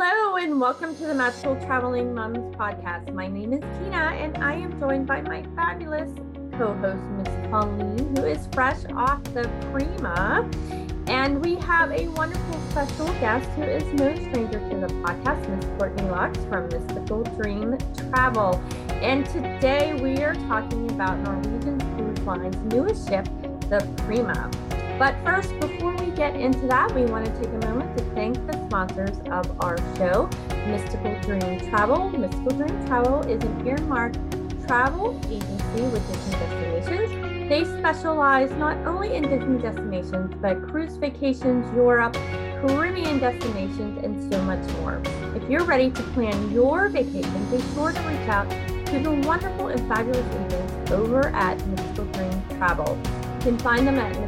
Hello, and welcome to the Magical Traveling Moms podcast. My name is Tina, and I am joined by my fabulous co host, Miss Colleen, who is fresh off the Prima. And we have a wonderful special guest who is no stranger to the podcast, Miss Courtney Lux from Mystical Dream Travel. And today we are talking about Norwegian Cruise Line's newest ship, the Prima. But first, before we get into that, we want to take a moment to thank the sponsors of our show, Mystical Dream Travel. Mystical Dream Travel is an earmarked travel agency with Disney destinations. They specialize not only in Disney destinations, but cruise vacations, Europe, Caribbean destinations, and so much more. If you're ready to plan your vacation, be sure to reach out to the wonderful and fabulous agents over at Mystical Dream Travel. You can find them at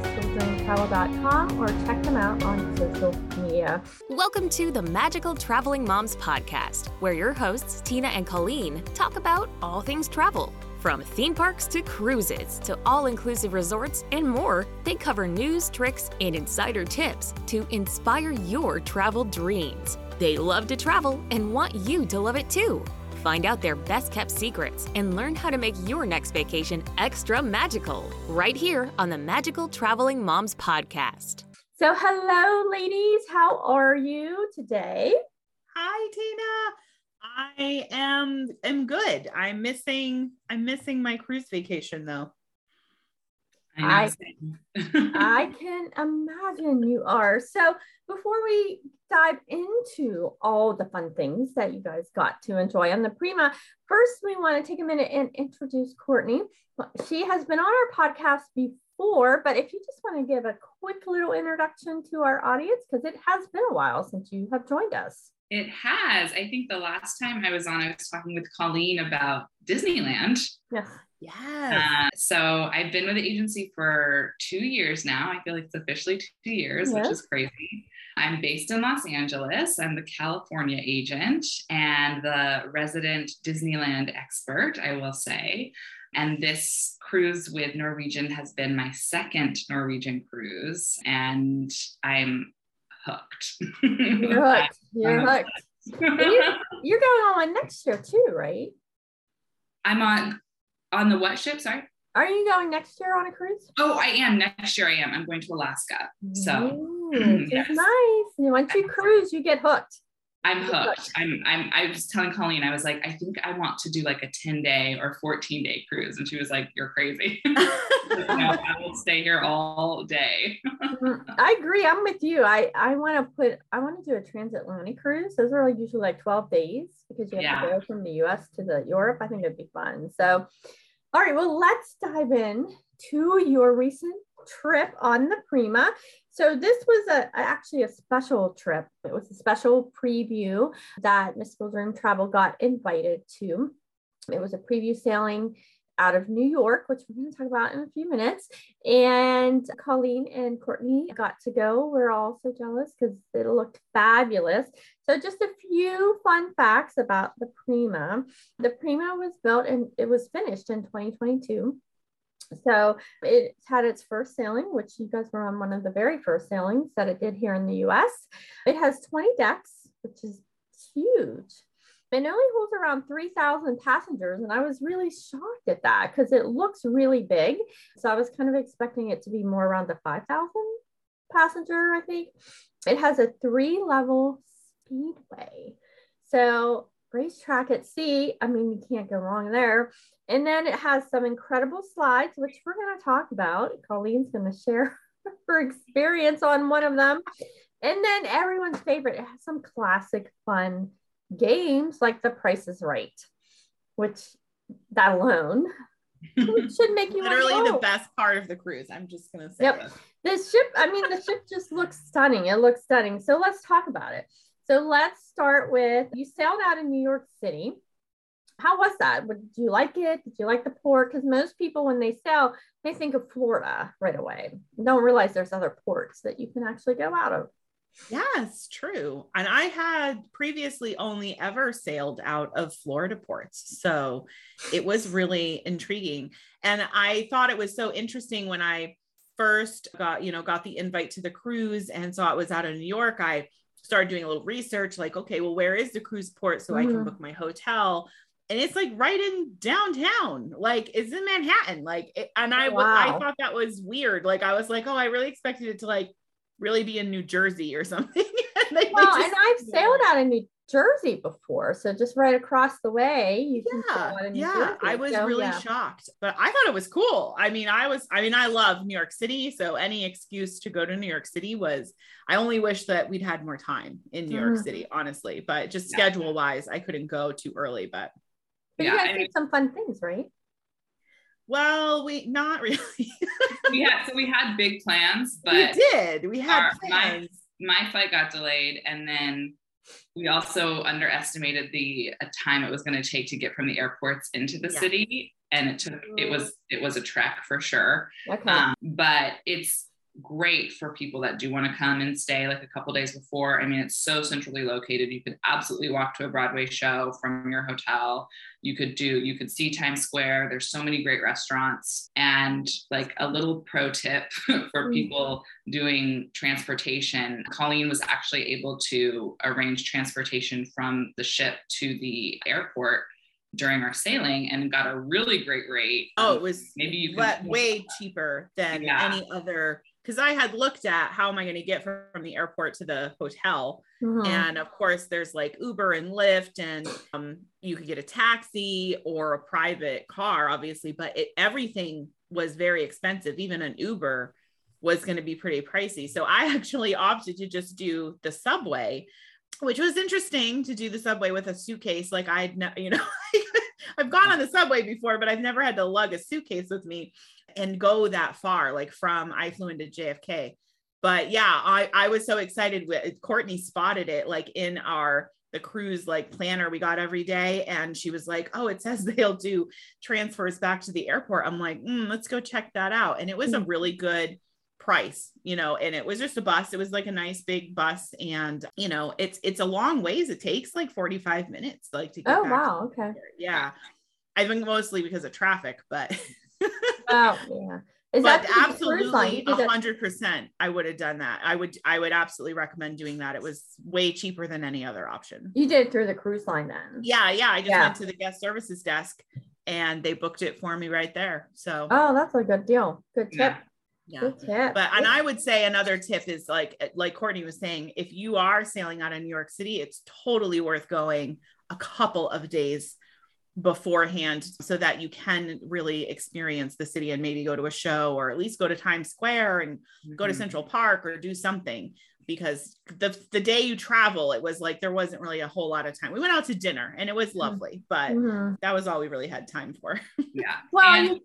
or check them out on social media. Welcome to the Magical Traveling Moms podcast, where your hosts, Tina and Colleen, talk about all things travel. From theme parks to cruises to all inclusive resorts and more, they cover news, tricks, and insider tips to inspire your travel dreams. They love to travel and want you to love it too. Find out their best kept secrets and learn how to make your next vacation extra magical right here on the Magical Traveling Moms podcast. So, hello, ladies. How are you today? Hi, Tina. I am am good. I'm missing I'm missing my cruise vacation though. I, I can imagine you are. So, before we dive into all the fun things that you guys got to enjoy on the Prima, first we want to take a minute and introduce Courtney. She has been on our podcast before, but if you just want to give a quick little introduction to our audience, because it has been a while since you have joined us. It has. I think the last time I was on, I was talking with Colleen about Disneyland. Yes. Yes. Uh, so I've been with the agency for two years now. I feel like it's officially two years, yes. which is crazy. I'm based in Los Angeles. I'm the California agent and the resident Disneyland expert, I will say. And this cruise with Norwegian has been my second Norwegian cruise, and I'm hooked. You're hooked. You're hooked. you're, you're going on one next year too, right? I'm on on the what ship? Sorry. Are you going next year on a cruise? Oh, I am. Next year I am. I'm going to Alaska. So Ooh, yes. nice. Once you cruise, you get hooked. I'm hooked. I'm, I'm, I was telling Colleen, I was like, I think I want to do like a 10 day or 14 day cruise. And she was like, You're crazy. no, I will stay here all day. Mm, I agree. I'm with you. I, I want to put, I want to do a transatlantic cruise. Those are like usually like 12 days because you have yeah. to go from the US to the Europe. I think it'd be fun. So, all right, well, let's dive in to your recent trip on the Prima. So this was a actually a special trip. It was a special preview that Miss Dream Travel got invited to. It was a preview sailing out of New York, which we're going to talk about in a few minutes. And Colleen and Courtney got to go. We're all so jealous because it looked fabulous. So, just a few fun facts about the Prima. The Prima was built and it was finished in 2022. So it had its first sailing, which you guys were on one of the very first sailings that it did here in the US. It has 20 decks, which is huge. It only holds around 3,000 passengers. And I was really shocked at that because it looks really big. So I was kind of expecting it to be more around the 5,000 passenger, I think. It has a three level speedway. So racetrack at sea. I mean, you can't go wrong there. And then it has some incredible slides, which we're going to talk about. Colleen's going to share her experience on one of them. And then everyone's favorite, it has some classic fun games like The Price is Right, which that alone should make you literally the best part of the cruise. I'm just going to say. Yep. This ship, I mean, the ship just looks stunning. It looks stunning. So let's talk about it. So let's start with you sailed out in New York City. How was that? Did you like it? Did you like the port? Because most people, when they sail, they think of Florida right away. Don't realize there's other ports that you can actually go out of. Yes, true. And I had previously only ever sailed out of Florida ports. So it was really intriguing. And I thought it was so interesting when I first got, you know, got the invite to the cruise and saw it was out of New York. I started doing a little research like, okay, well, where is the cruise port so mm. I can mm-hmm. book my hotel? And it's like right in downtown, like it's in Manhattan. Like, it, and I, wow. I thought that was weird. Like, I was like, oh, I really expected it to like really be in New Jersey or something. and well, and I've sailed out in New Jersey before. So just right across the way, you yeah, yeah. Jersey. I was so, really yeah. shocked, but I thought it was cool. I mean, I was, I mean, I love New York City. So any excuse to go to New York City was, I only wish that we'd had more time in New mm. York City, honestly, but just yeah. schedule wise, I couldn't go too early, but. But yeah, you guys did some fun things, right? Well, we not really. we had so we had big plans, but we did. We had our, plans. My, my flight got delayed, and then we also underestimated the time it was going to take to get from the airports into the yeah. city and it took it was it was a trek for sure okay. Um, but it's great for people that do want to come and stay like a couple days before. I mean, it's so centrally located. You could absolutely walk to a Broadway show from your hotel. You could do, you could see Times Square. There's so many great restaurants. And like a little pro tip for mm. people doing transportation, Colleen was actually able to arrange transportation from the ship to the airport during our sailing and got a really great rate. Oh, it was maybe you way cheaper than yeah. any other because I had looked at how am I going to get from, from, the airport to the hotel. Mm-hmm. And of course, there's like Uber and Lyft, and um, you could get a taxi or a private car, obviously, but it, everything was very expensive. Even an Uber was going to be pretty pricey. So I actually opted to just do the subway, which was interesting to do the subway with a suitcase. Like I'd, ne- you know, I've gone on the subway before, but I've never had to lug a suitcase with me and go that far, like from I flew into JFK. But yeah, I, I was so excited with Courtney spotted it like in our the cruise like planner we got every day and she was like oh it says they'll do transfers back to the airport. I'm like mm, let's go check that out. And it was a mm. really good price you know and it was just a bus. It was like a nice big bus and you know it's it's a long ways. It takes like 45 minutes like to get oh wow okay. yeah. I think mostly because of traffic but oh yeah. Is but absolutely a hundred percent I would have done that. I would I would absolutely recommend doing that. It was way cheaper than any other option. You did through the cruise line then. Yeah, yeah. I just yeah. went to the guest services desk and they booked it for me right there. So oh that's a good deal. Good tip. Yeah. Yeah. Good tip. But and I would say another tip is like like Courtney was saying, if you are sailing out of New York City, it's totally worth going a couple of days beforehand so that you can really experience the city and maybe go to a show or at least go to Times Square and mm-hmm. go to mm-hmm. Central Park or do something because the the day you travel it was like there wasn't really a whole lot of time. We went out to dinner and it was mm-hmm. lovely, but mm-hmm. that was all we really had time for. Yeah. Well, and,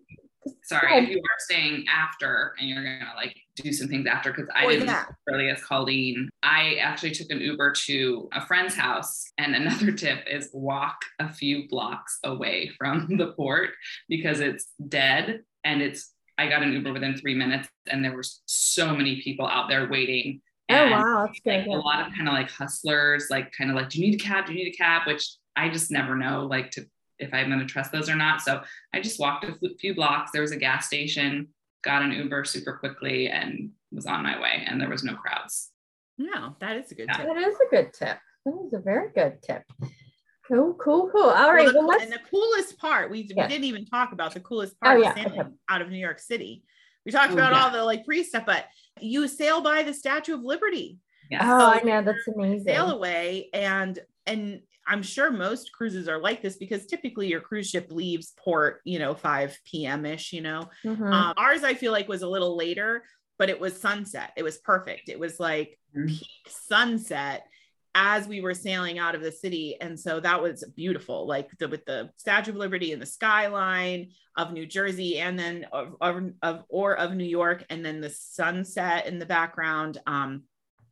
sorry, if you are staying after and you're gonna like do some things after because I oh, didn't yeah. really as Colleen. I actually took an Uber to a friend's house. And another tip is walk a few blocks away from the port because it's dead and it's I got an Uber within three minutes and there were so many people out there waiting. Oh, and oh wow, that's like, A lot of kind of like hustlers, like kind of like, do you need a cab? Do you need a cab? Which I just never know, like to if I'm going to trust those or not. So I just walked a few blocks. There was a gas station, got an Uber super quickly, and was on my way. And there was no crowds. No, that is a good yeah. tip. That is a good tip. That is a very good tip. Cool, cool, cool. All right. Well, the, and the coolest part, we, yeah. we didn't even talk about the coolest oh, part oh, yeah. of sailing okay. out of New York City. We talked oh, about all the like pre stuff, but you sail by the Statue of Liberty. Yeah. Oh, so I know that's amazing. Sail away and and I'm sure most cruises are like this because typically your cruise ship leaves port, you know, 5 p.m. ish, you know. Mm-hmm. Um, ours, I feel like, was a little later, but it was sunset. It was perfect. It was like mm-hmm. peak sunset as we were sailing out of the city. And so that was beautiful, like the, with the Statue of Liberty and the skyline of New Jersey and then of, of, of or of New York, and then the sunset in the background. Um,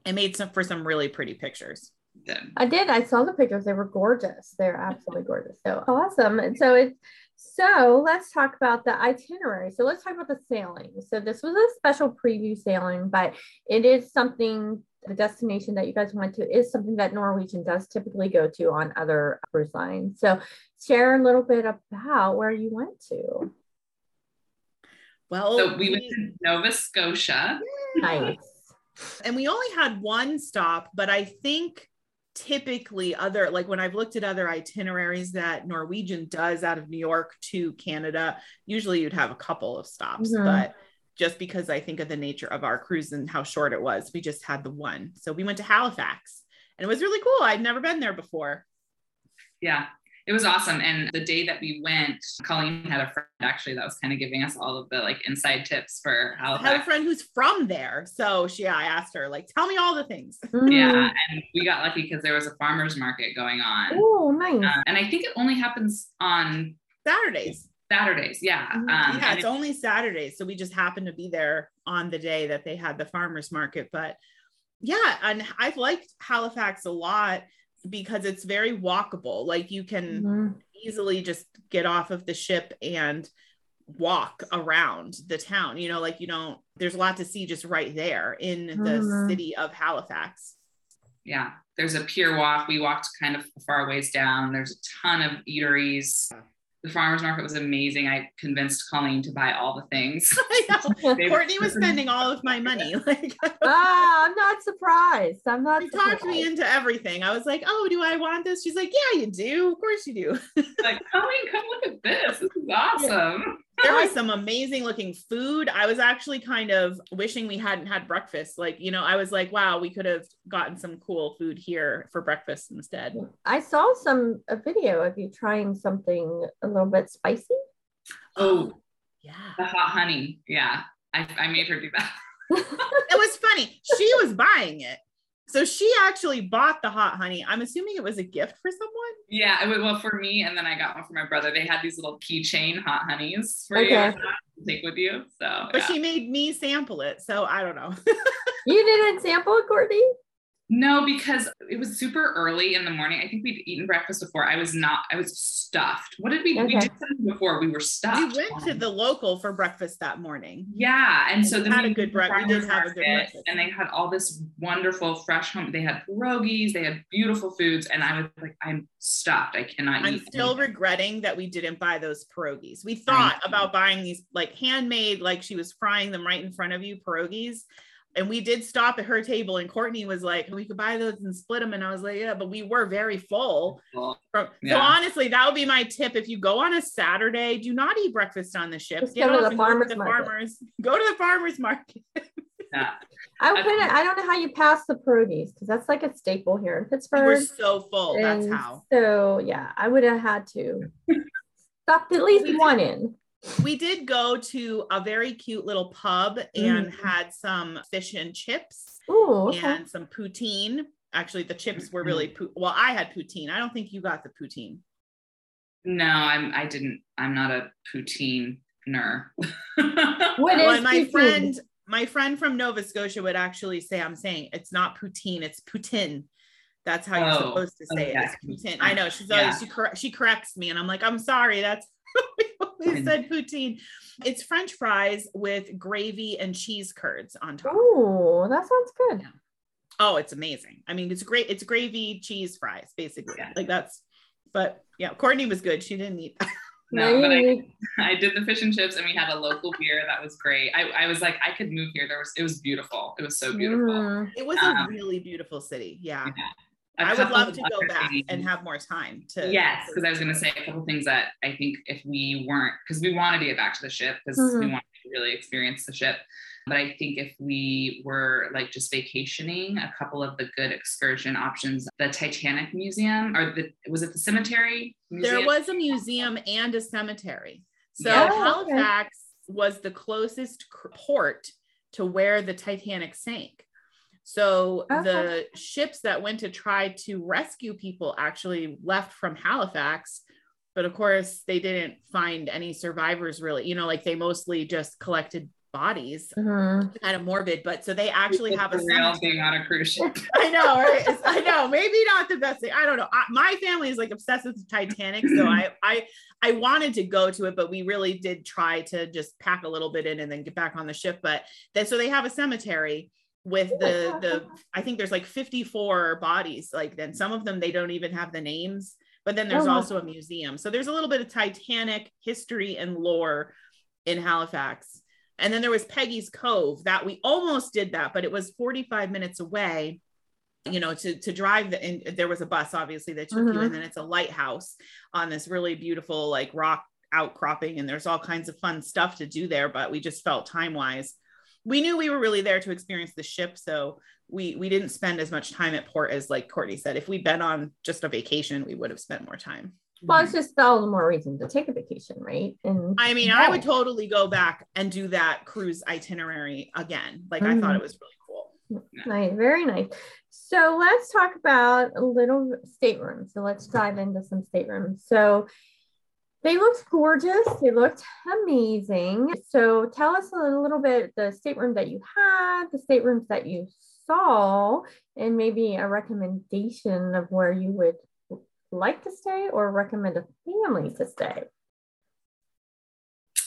it made some for some really pretty pictures them. I did. I saw the pictures. They were gorgeous. They're absolutely gorgeous. So awesome. And so it's so let's talk about the itinerary. So let's talk about the sailing. So this was a special preview sailing, but it is something the destination that you guys went to is something that Norwegian does typically go to on other cruise lines. So share a little bit about where you went to. Well, so we went to Nova Scotia. Nice And we only had one stop, but I think typically other like when I've looked at other itineraries that Norwegian does out of New York to Canada, usually you'd have a couple of stops, mm-hmm. but just because I think of the nature of our cruise and how short it was, we just had the one. So we went to Halifax and it was really cool. I'd never been there before. Yeah, it was awesome. And the day that we went, Colleen had a friend actually that was kind of giving us all of the like inside tips for Halifax. I have a friend who's from there. So she, I asked her, like, tell me all the things. Yeah. And we got lucky because there was a farmer's market going on. Oh, nice. Uh, and I think it only happens on Saturdays. Saturdays, yeah. Mm-hmm. Um, yeah, it's it, only Saturdays. So we just happened to be there on the day that they had the farmer's market. But yeah, and I've liked Halifax a lot because it's very walkable. Like you can mm-hmm. easily just get off of the ship and walk around the town. You know, like you don't, there's a lot to see just right there in the mm-hmm. city of Halifax. Yeah, there's a pier walk. We walked kind of far ways down. There's a ton of eateries the farmers market was amazing. I convinced Colleen to buy all the things. Courtney was spending all of my money. Like, ah, I'm not surprised. I'm not. She surprised. talked me into everything. I was like, "Oh, do I want this?" She's like, "Yeah, you do. Of course you do." like, Colleen, come look at this. This is awesome there was some amazing looking food. I was actually kind of wishing we hadn't had breakfast. Like, you know, I was like, wow, we could have gotten some cool food here for breakfast instead. I saw some a video of you trying something a little bit spicy. Oh, yeah. The hot honey. Yeah. I, I made her do that. it was funny. She was buying it. So she actually bought the hot honey. I'm assuming it was a gift for someone. Yeah, it well for me, and then I got one for my brother. They had these little keychain hot honeys for okay. you to take with you. So, but yeah. she made me sample it. So I don't know. you didn't sample it, Courtney? No, because it was super early in the morning. I think we'd eaten breakfast before. I was not, I was stuffed. What did we, okay. we did something before? We were stuffed. We went to the local for breakfast that morning. Yeah. And so we had a good breakfast. We did have a good breakfast. And they had all this wonderful fresh home. They had pierogies, they had beautiful foods. And I was like, I'm stuffed. I cannot I'm still anything. regretting that we didn't buy those pierogies. We thought about buying these like handmade, like she was frying them right in front of you, pierogies and we did stop at her table and courtney was like we could buy those and split them and i was like yeah but we were very full yeah. so honestly that would be my tip if you go on a saturday do not eat breakfast on the ship Just Get go to the farmers go to the farmers go to the farmers market yeah I couldn't. I don't know how you pass the pierogies because that's like a staple here in Pittsburgh. We're so full. And that's how. So yeah, I would have had to stop at least one in we did go to a very cute little pub and mm. had some fish and chips Ooh, okay. and some poutine. Actually, the chips were really po- well. I had poutine. I don't think you got the poutine. No, I'm. I didn't. I'm not a poutine ner. what well, my poutine? friend, my friend from Nova Scotia would actually say, "I'm saying it's not poutine. It's poutine." That's how oh, you're supposed to say okay. it. It's poutine. I know. She's always yeah. she, cor- she corrects me, and I'm like, "I'm sorry. That's we said poutine. It's French fries with gravy and cheese curds on top. Oh, that sounds good. Yeah. Oh, it's amazing. I mean, it's great. It's gravy cheese fries, basically. Yeah. Like that's. But yeah, Courtney was good. She didn't eat. no, but I, I did the fish and chips, and we had a local beer that was great. I, I was like, I could move here. There was, it was beautiful. It was so beautiful. Mm. It was um, a really beautiful city. Yeah. yeah. I would love to go back things. and have more time to. Yes, because I was going to say a couple things that I think if we weren't, because we wanted to get back to the ship because mm-hmm. we want to really experience the ship. But I think if we were like just vacationing, a couple of the good excursion options, the Titanic Museum or the was it the cemetery? Museum? There was a museum and a cemetery. So yeah, Halifax okay. was the closest port to where the Titanic sank. So okay. the ships that went to try to rescue people actually left from Halifax. But of course, they didn't find any survivors really. You know, like they mostly just collected bodies. Mm-hmm. Kind of morbid, but so they actually have a real thing on a cruise ship. I know, right? It's, I know, maybe not the best thing. I don't know. I, my family is like obsessed with Titanic, so I I I wanted to go to it, but we really did try to just pack a little bit in and then get back on the ship. But that so they have a cemetery with the the I think there's like 54 bodies like then some of them they don't even have the names but then there's oh. also a museum so there's a little bit of Titanic history and lore in Halifax And then there was Peggy's Cove that we almost did that, but it was 45 minutes away you know to to drive the and there was a bus obviously that took mm-hmm. you and then it's a lighthouse on this really beautiful like rock outcropping and there's all kinds of fun stuff to do there but we just felt time wise we knew we were really there to experience the ship so we we didn't spend as much time at port as like courtney said. If we'd been on just a vacation we would have spent more time. Well it's just all the more reason to take a vacation right? And i mean yeah. i would totally go back and do that cruise itinerary again. Like mm-hmm. i thought it was really cool. Nice very nice. So let's talk about a little stateroom so let's dive into some staterooms so they looked gorgeous. They looked amazing. So tell us a little bit the stateroom that you had, the staterooms that you saw, and maybe a recommendation of where you would like to stay or recommend a family to stay.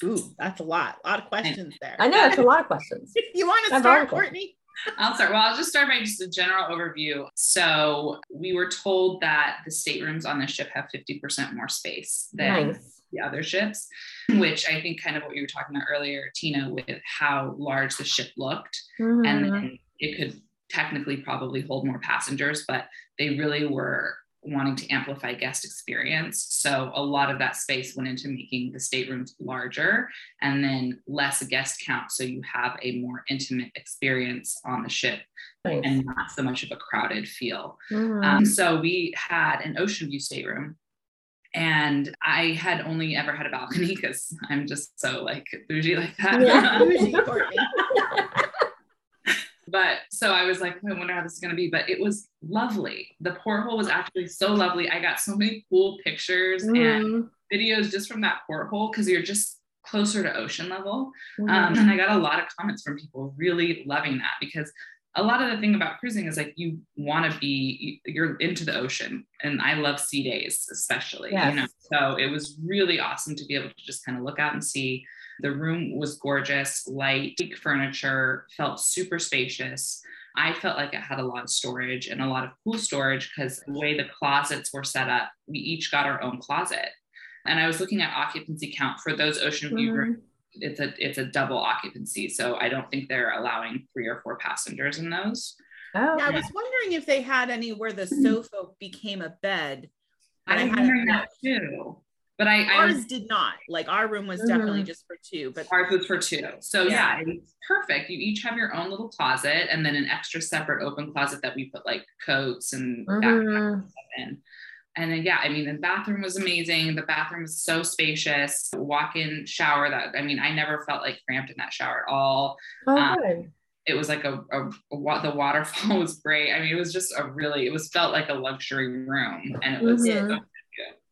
Ooh, that's a lot. A lot of questions there. I know it's a lot of questions. you want to start, Courtney? I'll start. Well, I'll just start by just a general overview. So we were told that the staterooms on this ship have 50% more space than nice. the other ships, which I think kind of what you were talking about earlier, Tina, with how large the ship looked. Mm-hmm. And it could technically probably hold more passengers, but they really were wanting to amplify guest experience. So a lot of that space went into making the staterooms larger and then less guest count. So you have a more intimate experience on the ship nice. and not so much of a crowded feel. Mm-hmm. Um, so we had an ocean view stateroom. And I had only ever had a balcony because I'm just so like bougie like that. Yeah, but so I was like, I wonder how this is going to be. But it was lovely. The porthole was actually so lovely. I got so many cool pictures mm. and videos just from that porthole because you're just closer to ocean level. Mm. Um, and I got a lot of comments from people really loving that because a lot of the thing about cruising is like you want to be you're into the ocean and i love sea days especially yes. you know so it was really awesome to be able to just kind of look out and see the room was gorgeous, light, big furniture, felt super spacious. I felt like it had a lot of storage and a lot of cool storage because the way the closets were set up, we each got our own closet. And I was looking at occupancy count for those ocean view mm-hmm. rooms. It's a it's a double occupancy, so I don't think they're allowing three or four passengers in those. Oh, yeah, I was wondering if they had any where the sofa became a bed. I'm wondering that too. But I ours I was, did not. Like our room was mm-hmm. definitely just for two, but ours was for two. So yeah. yeah, it's perfect. You each have your own little closet and then an extra separate open closet that we put like coats and mm-hmm. in. And then yeah, I mean the bathroom was amazing. The bathroom was so spacious. Walk-in shower that I mean I never felt like cramped in that shower at all. Oh, um, good. It was like a, a, a, the waterfall was great. I mean, it was just a really it was felt like a luxury room, and it was mm-hmm. so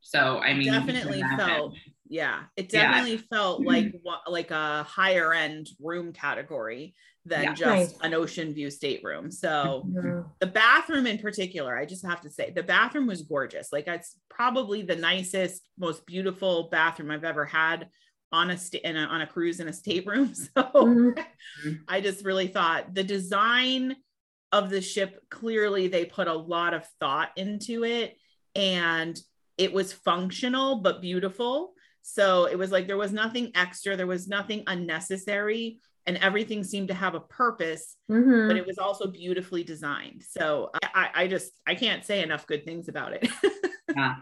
so I mean, definitely felt, yeah, it definitely yeah. felt like like a higher end room category than yeah. just an ocean view stateroom. So mm-hmm. the bathroom in particular, I just have to say the bathroom was gorgeous. Like it's probably the nicest, most beautiful bathroom I've ever had on a, sta- a on a cruise in a stateroom. So mm-hmm. I just really thought the design of the ship clearly they put a lot of thought into it and it was functional but beautiful. So it was like there was nothing extra, there was nothing unnecessary, and everything seemed to have a purpose, mm-hmm. but it was also beautifully designed. So I, I just I can't say enough good things about it. yeah.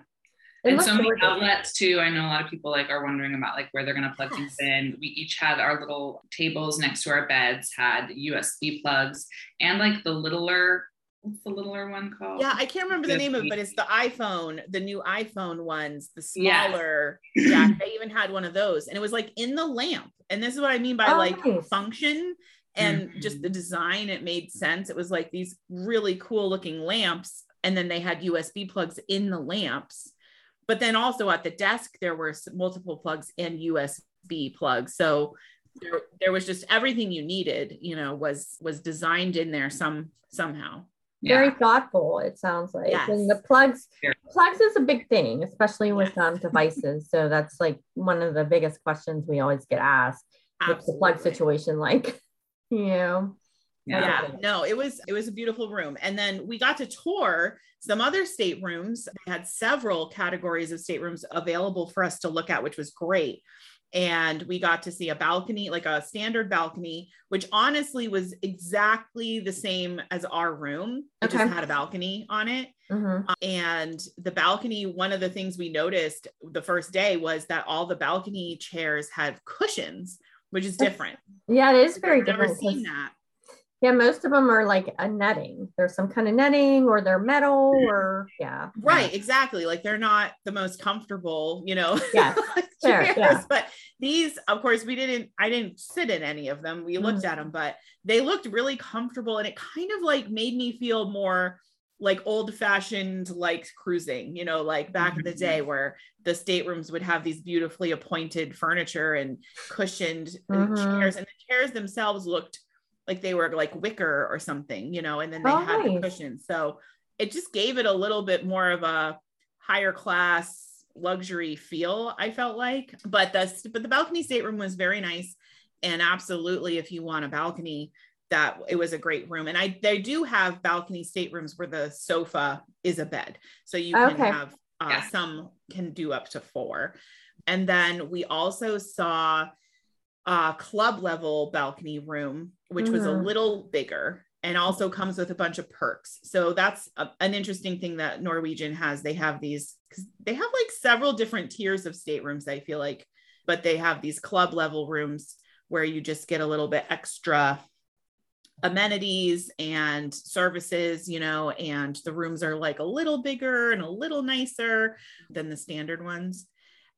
and so many outlets too. I know a lot of people like are wondering about like where they're gonna plug yes. things in. We each had our little tables next to our beds had USB plugs and like the littler what's the littler one called? Yeah, I can't remember the name of it, but it's the iPhone, the new iPhone ones, the smaller yes. jack. I even had one of those, and it was like in the lamp. And this is what I mean by oh, like nice. function and mm-hmm. just the design. It made sense. It was like these really cool looking lamps, and then they had USB plugs in the lamps. But then also at the desk, there were multiple plugs and USB plugs. So there, there was just everything you needed, you know, was was designed in there some somehow yeah. very thoughtful it sounds like yes. and the plugs plugs is a big thing especially with yes. um, devices so that's like one of the biggest questions we always get asked Absolutely. what's the plug situation like you know yeah. yeah. no it was it was a beautiful room and then we got to tour some other staterooms they had several categories of staterooms available for us to look at which was great and we got to see a balcony, like a standard balcony, which honestly was exactly the same as our room. It okay. just had a balcony on it. Mm-hmm. And the balcony, one of the things we noticed the first day was that all the balcony chairs had cushions, which is different. Yeah, it is very I've different. Never seen that. Yeah, most of them are like a netting. There's some kind of netting or they're metal or yeah. Right, exactly. Like they're not the most comfortable, you know. Yeah. chairs, yeah. But these, of course, we didn't I didn't sit in any of them. We looked mm-hmm. at them, but they looked really comfortable and it kind of like made me feel more like old fashioned like cruising you know like back mm-hmm. in the mm-hmm. day where the staterooms would have these beautifully appointed furniture and cushioned mm-hmm. chairs and the chairs themselves looked like they were like wicker or something, you know, and then they oh, had nice. the cushions. So it just gave it a little bit more of a higher class luxury feel, I felt like. But the but the balcony stateroom was very nice. And absolutely, if you want a balcony, that it was a great room. And I they do have balcony staterooms where the sofa is a bed. So you can have uh, yeah. some can do up to four. And then we also saw a club level balcony room which mm-hmm. was a mm-hmm. little bigger and also comes with a bunch of perks. So that's a, an interesting thing that Norwegian has. They have these because they have like several different tiers of staterooms, I feel like, but they have these club level rooms where you just get a little bit extra amenities and services, you know, and the rooms are like a little bigger and a little nicer than the standard ones.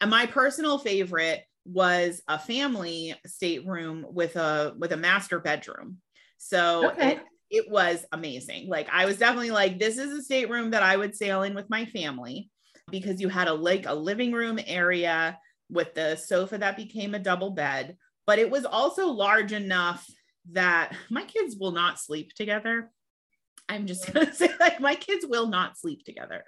And my personal favorite was a family stateroom with a with a master bedroom. So okay. it, it was amazing. Like I was definitely like, this is a stateroom that I would sail in with my family because you had a like a living room area with the sofa that became a double bed, but it was also large enough that my kids will not sleep together. I'm just gonna say like my kids will not sleep together.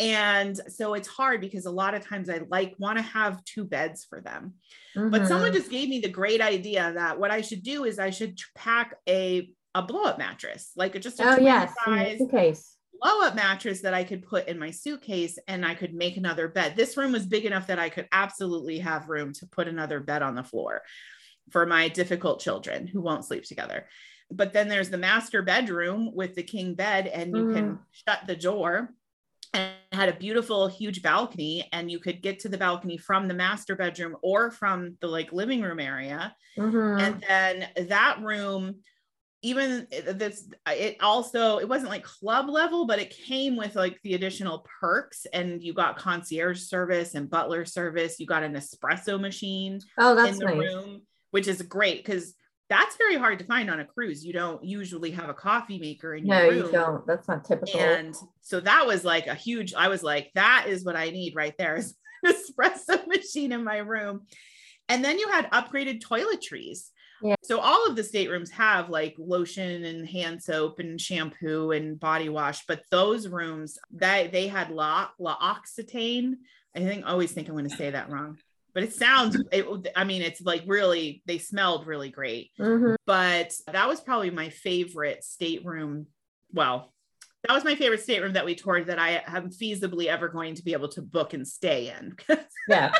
And so it's hard because a lot of times I like want to have two beds for them. Mm-hmm. But someone mm-hmm. just gave me the great idea that what I should do is I should pack a a blow up mattress, like just a oh, yes, size suitcase. blow up mattress that I could put in my suitcase and I could make another bed. This room was big enough that I could absolutely have room to put another bed on the floor for my difficult children who won't sleep together. But then there's the master bedroom with the king bed, and you mm. can shut the door and had a beautiful huge balcony and you could get to the balcony from the master bedroom or from the like living room area mm-hmm. and then that room even this it also it wasn't like club level but it came with like the additional perks and you got concierge service and butler service you got an espresso machine oh that's in the nice. room which is great because that's very hard to find on a cruise. You don't usually have a coffee maker in your no, room. you don't. That's not typical. And so that was like a huge, I was like, that is what I need right there is an espresso machine in my room. And then you had upgraded toiletries. Yeah. So all of the staterooms have like lotion and hand soap and shampoo and body wash, but those rooms that they had La L'Occitane. I think always think I'm going to say that wrong but it sounds it, i mean it's like really they smelled really great. Mm-hmm. but that was probably my favorite stateroom well that was my favorite stateroom that we toured that i am feasibly ever going to be able to book and stay in. Yeah.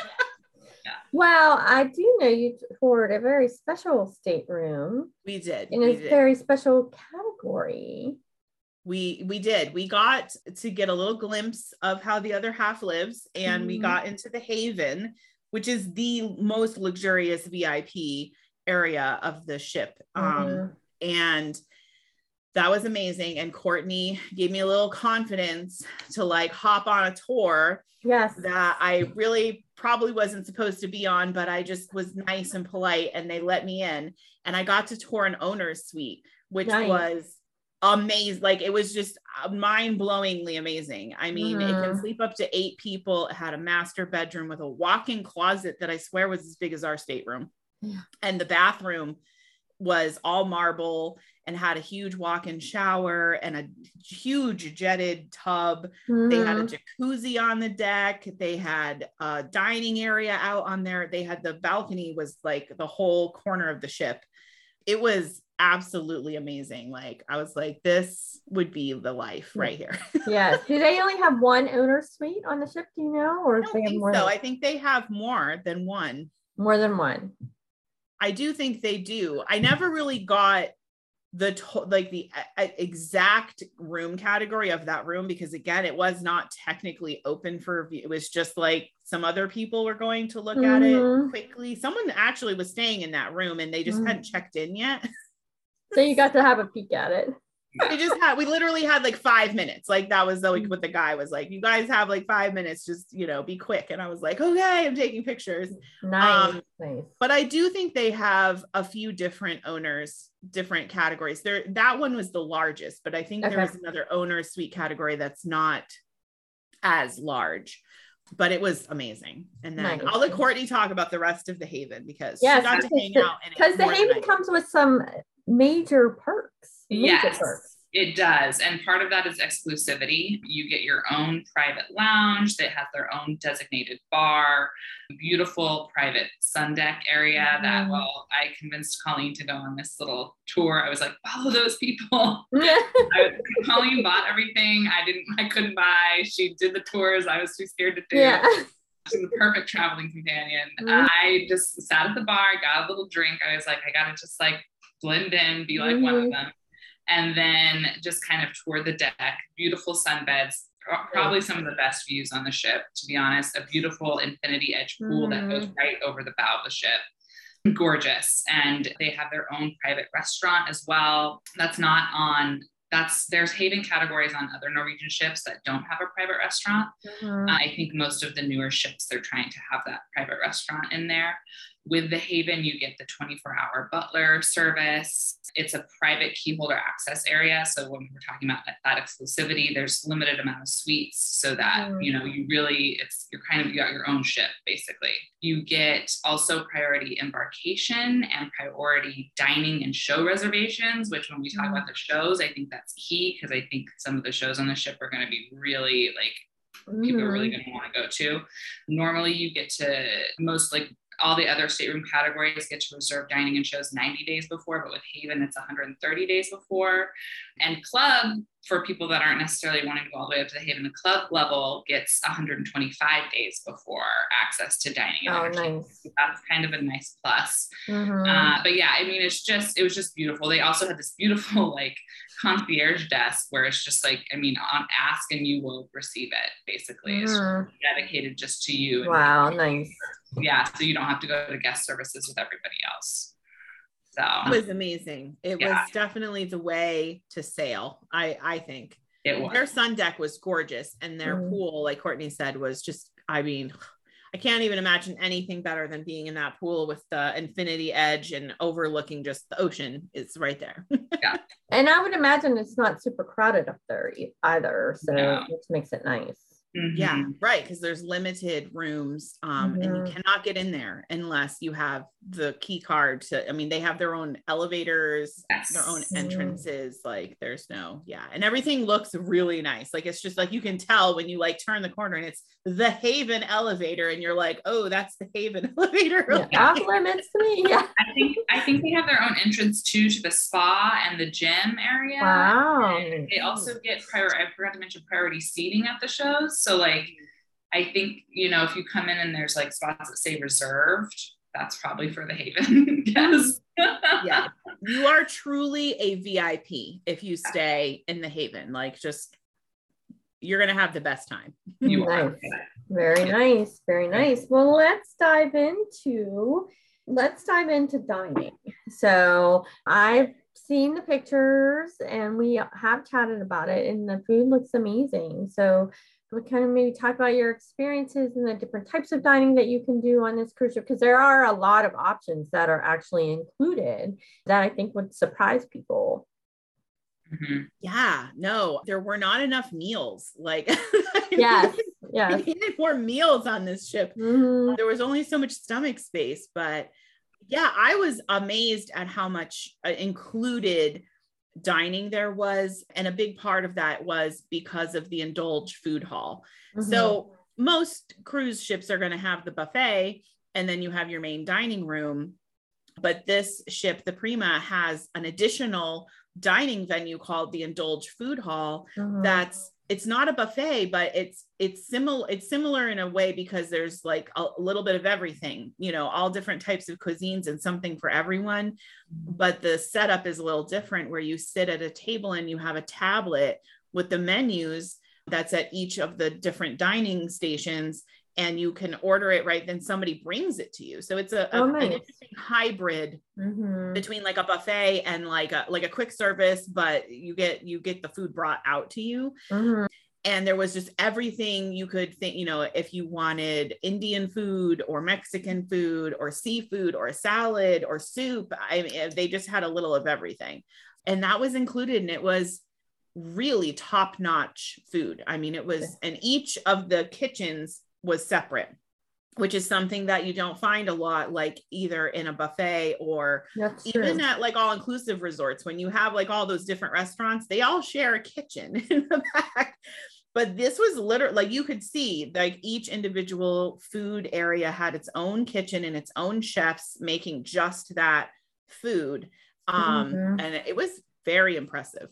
Well i do know you toured a very special stateroom we did in a very special category. We we did. We got to get a little glimpse of how the other half lives and mm-hmm. we got into the haven which is the most luxurious VIP area of the ship. Um, mm-hmm. Um, and that was amazing. And Courtney gave me a little confidence to like hop on a tour. Yes. That I really probably wasn't supposed to be on, but I just was nice and polite and they let me in. And I got to tour an owner's suite, which nice. was amazing. Like it was just uh, mind blowingly amazing. I mean, mm-hmm. it can mm-hmm. sleep up to eight people. It had a master bedroom with a walk in closet that I swear was as big as our stateroom. Yeah. And the bathroom was all marble and had a huge walk-in shower and a huge jetted tub. Mm-hmm. They had a mm-hmm. jacuzzi on the deck. They had a dining area out on there. They had the balcony was like the whole corner of the ship. It was absolutely amazing. Like I was like, this would be the life right here. yes. Do they only have one owner suite on the ship? Do you know, or I have more? So I think they have more than one. More than one. I do think they do. I never really got the to- like the uh, exact room category of that room because again it was not technically open for view. it was just like some other people were going to look mm-hmm. at it mm-hmm. quickly someone actually was staying in that room and they just mm-hmm. hadn't checked in yet so you got to have a peek at it we just had we literally had like five minutes like that was like what the guy was like you guys have like five minutes just you know be quick and i was like okay i'm taking pictures nice, um, nice. but i do think they have a few different owners different categories there that one was the largest but i think okay. there was another owner suite category that's not as large but it was amazing. And then nice. I'll let Courtney talk about the rest of the Haven because yes, she got to hang out because the Haven comes with some major perks yes, it does. And part of that is exclusivity. You get your own private lounge that has their own designated bar, beautiful private sun deck area mm-hmm. that, well, I convinced Colleen to go on this little tour. I was like, follow those people. I, Colleen bought everything. I didn't, I couldn't buy. She did the tours. I was too scared to do. Yeah. She's the perfect traveling companion. Mm-hmm. I just sat at the bar, got a little drink. I was like, I gotta just like blend in, be like mm-hmm. one of mm-hmm. them and then just kind of toward the deck, beautiful sunbeds, probably some of the best views on the ship, to be honest. A beautiful infinity edge pool mm. that goes mm-hmm. right over the bow of the ship. Gorgeous. And they have their own private restaurant as well. That's not on that's there's haven categories on other Norwegian ships that don't have a private restaurant. Mm-hmm. Uh, I think most of the newer ships they're trying to have that private restaurant in there. With the Haven, you get the 24 hour butler service. It's a private key holder access area. So when we're talking about that exclusivity, there's limited amount of suites so that, mm. you know, you really, it's, you're kind of, you got your own ship basically. You get also priority embarkation and priority dining and show reservations, which when we talk mm. about the shows, I think that's key because I think some of the shows on the ship are going to be really like people are really mm-hmm. going to want to go to. Normally, you get to most like all the other stateroom categories get to reserve dining and shows 90 days before, but with Haven, it's 130 days before. And club, for people that aren't necessarily wanting to go all the way up to the Haven, the club level gets 125 days before access to dining. And oh, nice. That's kind of a nice plus. Mm-hmm. Uh, but yeah, I mean, it's just, it was just beautiful. They also had this beautiful, like, concierge desk where it's just like, I mean, on ask and you will receive it basically. Mm. It's dedicated just to you. Wow, nice yeah, so you don't have to go to guest services with everybody else. So it was amazing. It yeah. was definitely the way to sail. I I think it was. Their sun deck was gorgeous, and their mm. pool, like Courtney said, was just. I mean, I can't even imagine anything better than being in that pool with the infinity edge and overlooking just the ocean. It's right there. yeah, and I would imagine it's not super crowded up there either, so no. which makes it nice. Mm-hmm. Yeah, right. Because there's limited rooms, um, mm-hmm. and you mm-hmm. cannot get in there unless you have the key card. To, I mean, they have their own elevators, yes. their own entrances. Like, there's no, yeah, and everything looks really nice. Like, it's just like you can tell when you like turn the corner and it's the Haven elevator, and you're like, oh, that's the Haven elevator. Yeah, off limits to me. Yeah, I think I think they have their own entrance too to the spa and the gym area. Wow. And they also get prior. I forgot to mention priority seating at the shows. So like I think, you know, if you come in and there's like spots that say reserved, that's probably for the Haven. yes. yeah. You are truly a VIP if you stay in the Haven. Like just you're gonna have the best time. You nice. are. Very nice. Very nice. Well, let's dive into let's dive into dining. So I've seen the pictures and we have chatted about it and the food looks amazing. So we kind of maybe talk about your experiences and the different types of dining that you can do on this cruise ship because there are a lot of options that are actually included that I think would surprise people. Mm-hmm. Yeah, no, there were not enough meals. Like, yes, yeah, needed more meals on this ship. Mm-hmm. There was only so much stomach space, but yeah, I was amazed at how much uh, included dining there was. And a big part of that was because of the indulge food hall. Mm-hmm. So most cruise ships are going to have the buffet and then you have your main dining room. But this ship, the Prima, has an additional dining venue called the Indulge Food Hall mm-hmm. that's it's not a buffet but it's it's similar it's similar in a way because there's like a, a, little bit of everything you know all different types of cuisines and something for everyone. Mm-hmm. But the setup is a little different where you sit at a table and you have a tablet with the menus that's at each of the different dining stations and you can order it right then somebody brings it to you so it's a, oh, nice. an interesting hybrid mm-hmm. between like a buffet and like a like a quick service but you get you get the food brought out to you mm-hmm. and there was just everything you could think you know if you wanted indian food or mexican food or seafood or a salad or soup i mean they just had a little of everything and that was included and it was really top notch food i mean it was and each of the kitchens was separate which is something that you don't find a lot like either in a buffet or That's even true. at like all inclusive resorts. When you have like all those different restaurants they all share a kitchen in the back. But this was literally like you could see like each individual food area had its own kitchen and its own chefs making just that food. Um mm-hmm. and it was very impressive.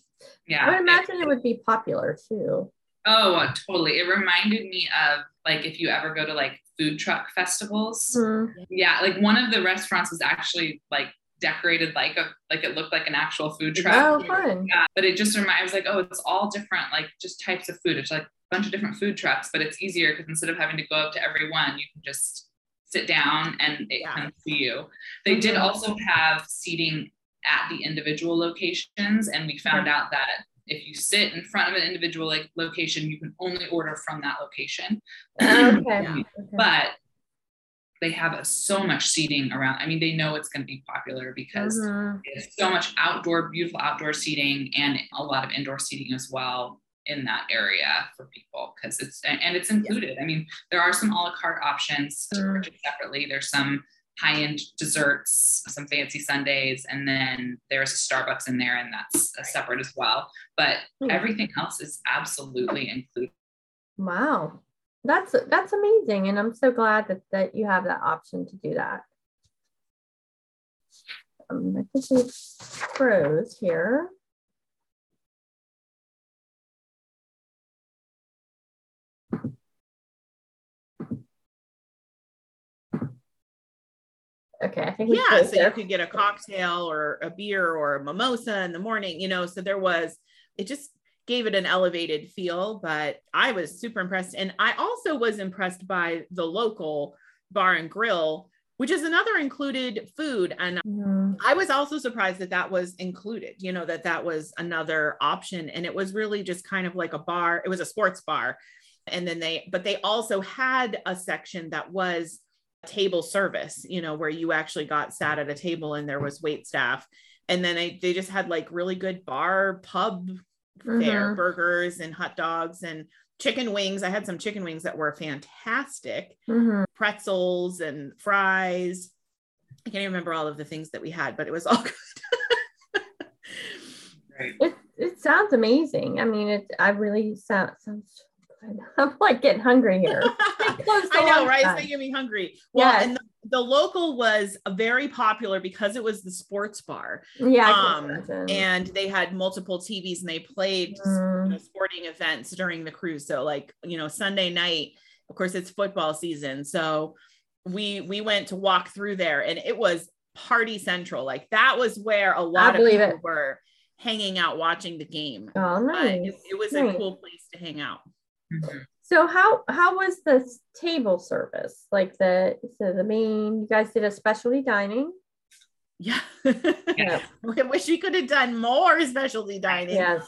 Yeah i would imagine it, it would be popular too Oh, totally. It reminded me of like if you ever go to like food truck festivals. Mm-hmm. Yeah, like one of the restaurants was actually like decorated like a like it looked like an actual food truck. Oh, fun. Yeah, but it just reminded I was like, oh, it's all different, like just types of food. It's like a bunch of different food trucks, but it's easier because instead of having to go up to every one, you can just sit down and it yeah. comes to you. They mm-hmm. did also have seating at the individual locations, and we found out that if you sit in front of an individual like location, you can only order from that location. Okay. okay. But they have a, so much seating around. I mean, they know it's going to be popular because mm-hmm. it's so much outdoor, beautiful outdoor seating and a lot of indoor seating as well in that area for people because it's and it's included. Yeah. I mean, there are some a la carte options to mm. purchase separately. There's some high-end desserts, some fancy sundaes, and then there's a Starbucks in there, and that's separate as well. But hmm. everything else is absolutely included. Wow, that's that's amazing, and I'm so glad that that you have that option to do that. Um, I think we froze here. Okay, I think yeah. So there. you could get a cocktail or a beer or a mimosa in the morning, you know. So there was, it just gave it an elevated feel. But I was super impressed, and I also was impressed by the local bar and grill, which is another included food. And mm. I was also surprised that that was included. You know that that was another option, and it was really just kind of like a bar. It was a sports bar, and then they, but they also had a section that was table service, you know, where you actually got sat at a table and there was wait staff. And then I, they just had like really good bar pub mm-hmm. fare burgers and hot dogs and chicken wings. I had some chicken wings that were fantastic, mm-hmm. pretzels and fries. I can't even remember all of the things that we had, but it was all good. it, it sounds amazing. I mean, it, I really sound, sounds I'm like getting hungry here. I know, right? It's making me hungry. Well, yes. and the, the, local was very popular because it was the sports bar. Yeah. Um, and they had multiple TVs and they played mm. you know, sporting events during the cruise. So, like, you know, Sunday night, of course, it's football season. So we we went to walk through there and it was party central. Like that was where a lot of people it. were hanging out watching the game. Oh, nice. It, it, was nice. a cool place to hang out. Mm-hmm. So how how was the table service? Like the so the main you guys did a specialty dining. Yeah. yeah. I wish we could have done more specialty dining. Yes.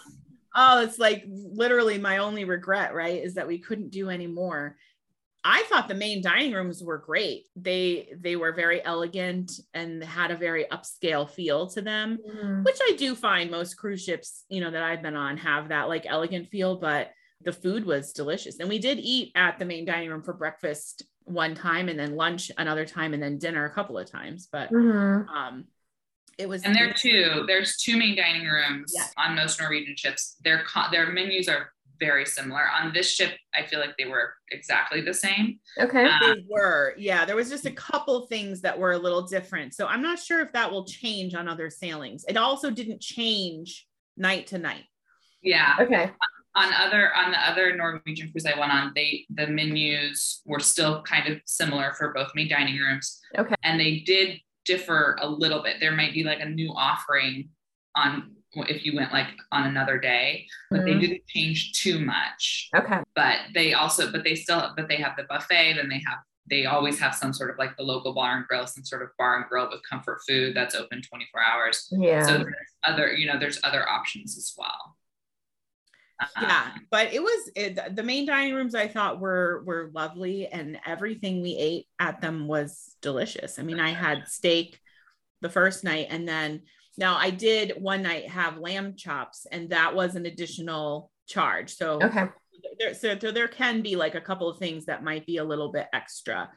Oh, it's like literally my only regret, right? Is that we couldn't do any more. I thought the main dining rooms were great. They they were very elegant and had a very upscale feel to them, mm. which I do find most cruise ships, you know, that I've been on have that like elegant feel, but the food was delicious. And we did eat at the main dining room for breakfast one time and then lunch another time and then dinner a couple of times. But mm-hmm. um, it was and there too there's two main dining rooms yeah. on most norwegian ships. Their their menus are very similar. On this ship i feel like they were exactly the same. Okay. Um, they were yeah there was just a couple things that were a little different. So i'm not sure if that will change on other sailings. It also didn't change night to night. Yeah. Okay on other on the other Norwegian cruise I went on, they the menus were still kind of similar for both main dining rooms. Okay. And they did differ a little bit. There might be like a new offering on if you went like on another day, but mm-hmm. they didn't change too much. Okay. But they also, but they still, but they have the buffet, then they have, they always have some sort of like the local bar and grill, some sort of bar and grill with comfort food that's open 24 hours. Yeah. So there's other, you know, there's other options as well. Yeah um, but it was it, the main dining rooms i thought were were lovely and everything we ate at them was delicious i mean i had steak the first night and then now I did one night have lamb chops, and that was an additional charge. So okay. There, so, so there can be like a couple of things that might be a little bit extra.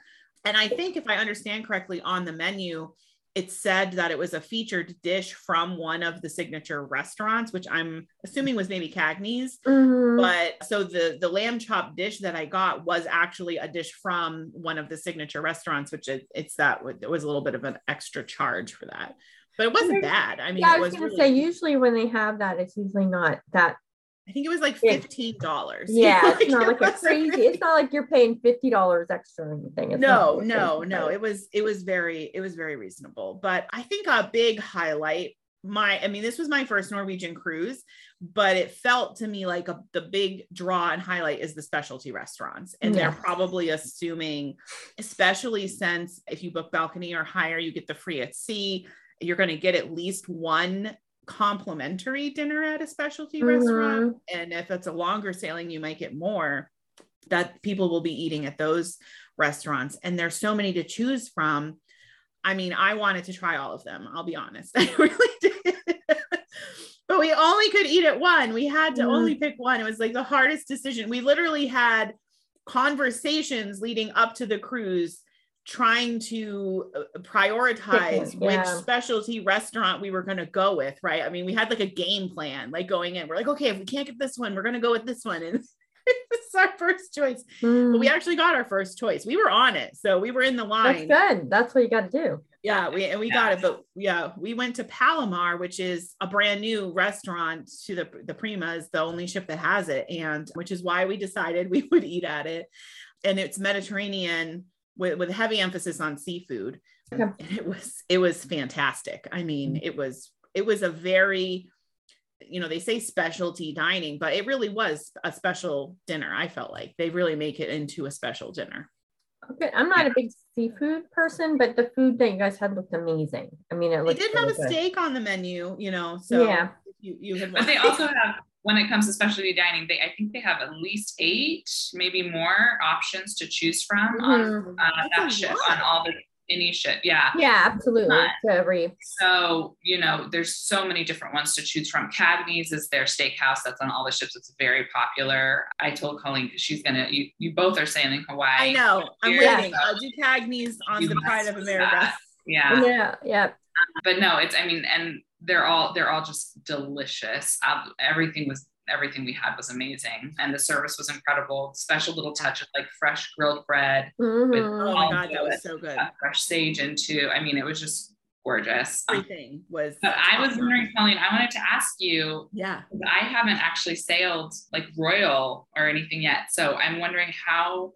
And I think if I understand correctly on the menu, it said that it was a featured dish from one of the signature restaurants, which I'm assuming was maybe Cagney's. Mm-hmm. But so the the lamb chop dish that I got was actually a dish from one of the signature restaurants, which it, it's that it was a little bit of an extra charge for that but it wasn't bad. I mean, yeah, I was, was gonna really, say usually when they have that, it's usually not that. I think it was like fifteen dollars. Yeah, like, it's not like a crazy. It's not like you're paying fifty dollars extra or anything. It's no, no, no. It was it was very it was very reasonable. But I think a big highlight my i mean this was my first norwegian cruise but it felt to me like a, the big draw and highlight is the specialty restaurants and yeah. they're probably assuming especially since if you book balcony or higher you get the free at sea you're going to get at least one complimentary dinner at a specialty mm-hmm. restaurant. And if it's a longer sailing, you might get more that people will be eating at those restaurants. And there's so many to choose from. I mean, I wanted to try all of them. I'll be honest. I really did. but we only could eat at one. We had to mm. only pick one. It was like the hardest decision. We literally had conversations leading up to the cruise trying to uh, prioritize yeah. which specialty restaurant we were going to go with right i mean we had like a game plan like going in we're like okay if we can't get this one we're going to go with this one and this is our first choice mm. but we mm. actually got our first choice we were on it so we were in the line that's good that's what you got to do yeah we and we yeah. got it but yeah we went to palomar which is a brand new restaurant to the the primas the only ship that has it and which is why we decided we would eat at it and it's mediterranean with, with heavy emphasis on seafood. Okay. it was it was fantastic. I mean, mm-hmm. it was it was a very you know they say specialty dining but it really was a special dinner i felt like they really make it into a special dinner okay i'm not a big seafood person but the food that you guys had looked amazing i mean it looked. they did have a good. steak on the menu you know so yeah you, you had but they also have when it comes to specialty dining, they I think they have at least eight, maybe more options to choose from mm-hmm. on uh, that ship on all the any ship. Yeah. Yeah, absolutely. every so you know, there's so many different ones to choose from. Cagney's is their steakhouse that's on all the ships. It's very popular. I told Colleen she's gonna. You, you both are sailing Hawaii. I know. I'm waiting. So I'll do Cagney's on the Pride of America. Yeah. Yeah. Yeah. But no, it's. I mean, and they're all they're all just delicious. Everything was everything we had was amazing, and the service was incredible. Special little touches like fresh grilled bread mm-hmm. with oh my god, that was so good. fresh sage into. I mean, it was just gorgeous. Everything was. But I was wondering, Colleen, I wanted to ask you. Yeah. I haven't actually sailed like Royal or anything yet, so I'm wondering how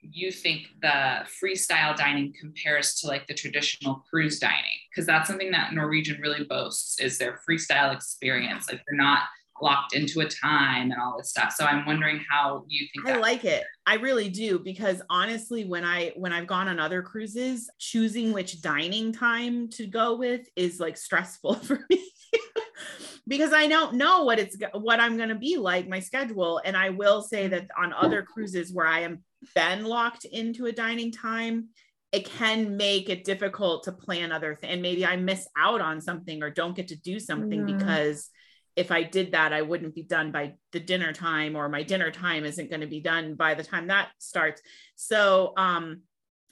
you think the freestyle dining compares to like the traditional cruise dining because that's something that norwegian really boasts is their freestyle experience. Like they're not locked into a time and all this stuff. So i'm wondering how you think i like it. I really do because honestly when i when i've gone on other cruises choosing which dining time to go with is like stressful for me. Because I don't know what it's what I'm going to be like my schedule and I will say that on other cruises where I am been locked into a dining time it can make it difficult to plan other things and maybe I miss out on something or don't get to do something mm. because if I did that I wouldn't be done by the dinner time or my dinner time isn't going to be done by the time that starts so um